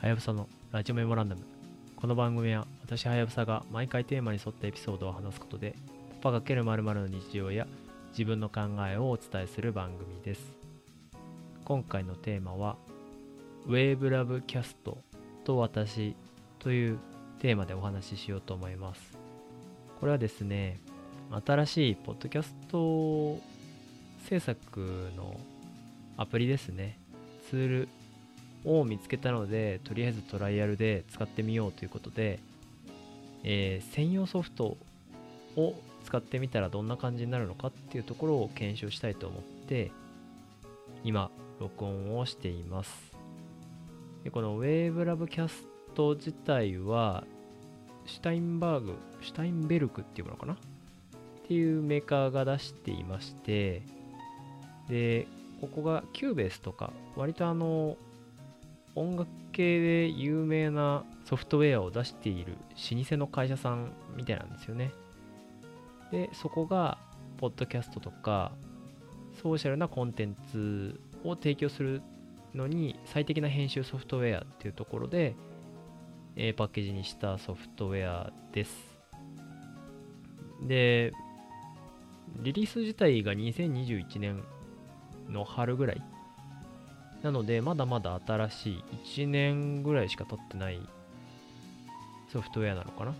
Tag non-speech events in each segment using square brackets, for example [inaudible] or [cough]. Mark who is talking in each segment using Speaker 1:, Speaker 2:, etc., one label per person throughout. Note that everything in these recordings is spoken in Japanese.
Speaker 1: はやぶさのラジオメモランダム。この番組は私はやぶさが毎回テーマに沿ったエピソードを話すことで、パパ×〇〇の日常や自分の考えをお伝えする番組です。今回のテーマは、ウェーブラブキャストと私というテーマでお話ししようと思います。これはですね、新しいポッドキャスト制作のアプリですね。ツールを見つけたので、とりあえずトライアルで使ってみようということで、えー、専用ソフトを使ってみたらどんな感じになるのかっていうところを検証したいと思って、今、録音をしています。でこの WaveLab キャスト自体は、シュタインバーグ、シュタインベルクっていうものかな？っていうメーカーが出していまして、で、ここが Cubase とか、割とあの、音楽系で有名なソフトウェアを出している老舗の会社さんみたいなんですよね。で、そこが、ポッドキャストとか、ソーシャルなコンテンツを提供するのに最適な編集ソフトウェアっていうところで、えー、パッケージにしたソフトウェアです。で、リリース自体が2021年の春ぐらいなので、まだまだ新しい1年ぐらいしか経ってないソフトウェアなのかな？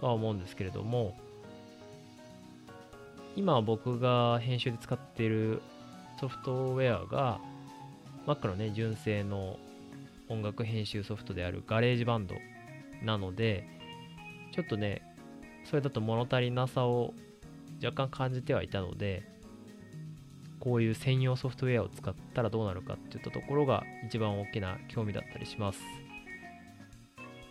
Speaker 1: とは思うんですけれども、今僕が編集で使っているソフトウェアが Mac のね、純正の音楽編集ソフトである GarageBandなので、ちょっとね、それだと物足りなさを若干感じてはいたので、こういう専用ソフトウェアを使ったらどうなるかっていったところが一番大きな興味だったりします。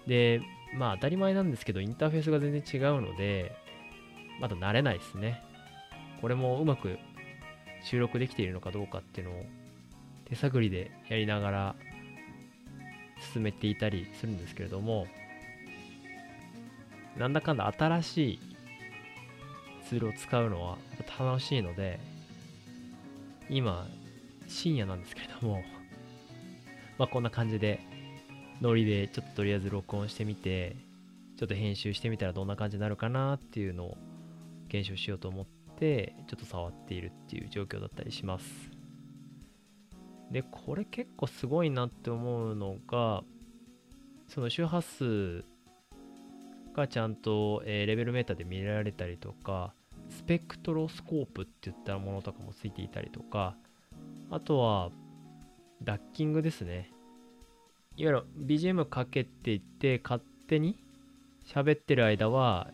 Speaker 1: で、まあ当たり前なんですけど、インターフェースが全然違うので、まだ慣れないですね。これもうまく収録できているのかどうかっていうのを手探りでやりながら進めていたりするんですけれども、なんだかんだ新しいツールを使うのは楽しいので、今、深夜なんですけれども [laughs] まあこんな感じで、ノリでちょっととりあえず録音してみて、ちょっと編集してみたらどんな感じになるかなっていうのを検証しようと思って、ちょっと触っているっていう状況だったりします。で、これ結構すごいなって思うのが、その周波数がちゃんと、え、レベルメーターで見られたりとか、スペクトロスコープって言ったものとかもついていたりとか、あとは、ダッキングですね。いわゆる BGM かけていって、勝手に喋ってる間は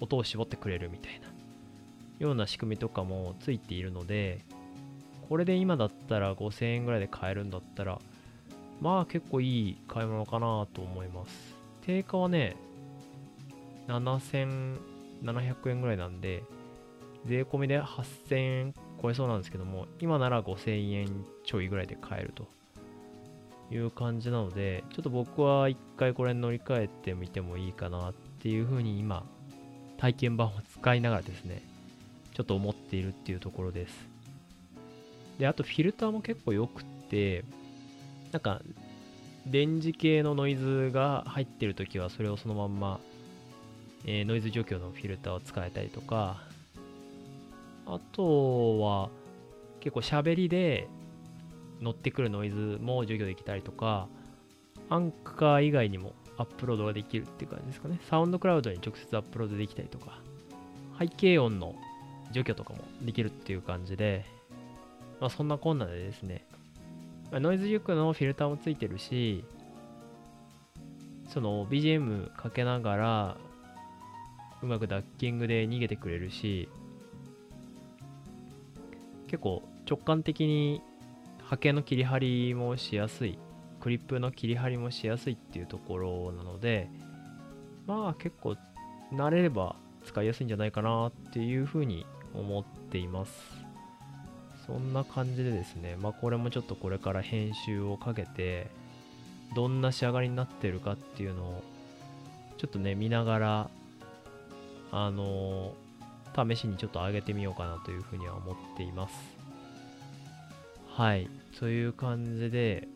Speaker 1: 音を絞ってくれるみたいなような仕組みとかもついているので、これで今だったら5000円ぐらいで買えるんだったら、まあ結構いい買い物かなと思います。定価はね、7700円ぐらいなんで、税込みで8000円超えそうなんですけども、今なら5000円ちょいぐらいで買えるという感じなので、ちょっと僕は一回これに乗り換えてみてもいいかなっていうふうに今、体験版を使いながらですね、ちょっと思っているっていうところです。で、あとフィルターも結構良くて、なんか、電磁系のノイズが入ってるときはそれをそのまんま、えー、ノイズ除去のフィルターを使えたりとか、あとは、結構喋りで乗ってくるノイズも除去できたりとか、アンカー以外にもアップロードができるっていう感じですかね。サウンドクラウドに直接アップロードできたりとか、背景音の除去とかもできるっていう感じで、まあそんなこんなでですね、ノイズ除去のフィルターもついてるし、その BGM かけながらうまくダッキングで逃げてくれるし、結構直感的に波形の切り張りもしやすいクリップの切り張りもしやすいっていうところなのでまあ結構慣れれば使いやすいんじゃないかなっていうふうに思っています。そんな感じでですねまあこれもちょっとこれから編集をかけてどんな仕上がりになってるかっていうのをちょっとね見ながらあの試しにちょっと上げてみようかなというふうには思っています。はい。という感じで、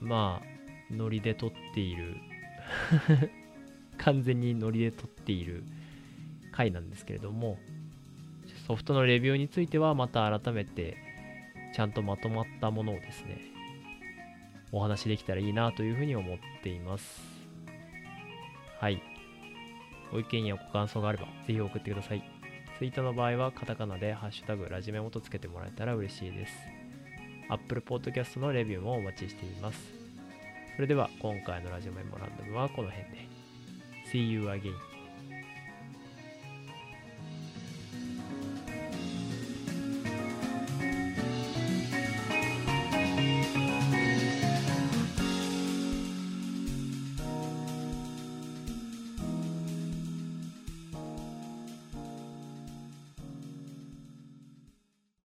Speaker 1: まあ、ノリで撮っている [laughs] 完全にノリで撮っている回なんですけれどもソフトのレビューについてはまた改めてちゃんとまとまったものをですねお話できたらいいなというふうに思っていますはいご意見やご感想があればぜひ送ってくださいツイートの場合はカタカナでハッシュタグラジメモとつけてもらえたら嬉しいです。Apple Podcast のレビューもお待ちしています。それでは今回のラジメモランダムはこの辺で。See you again.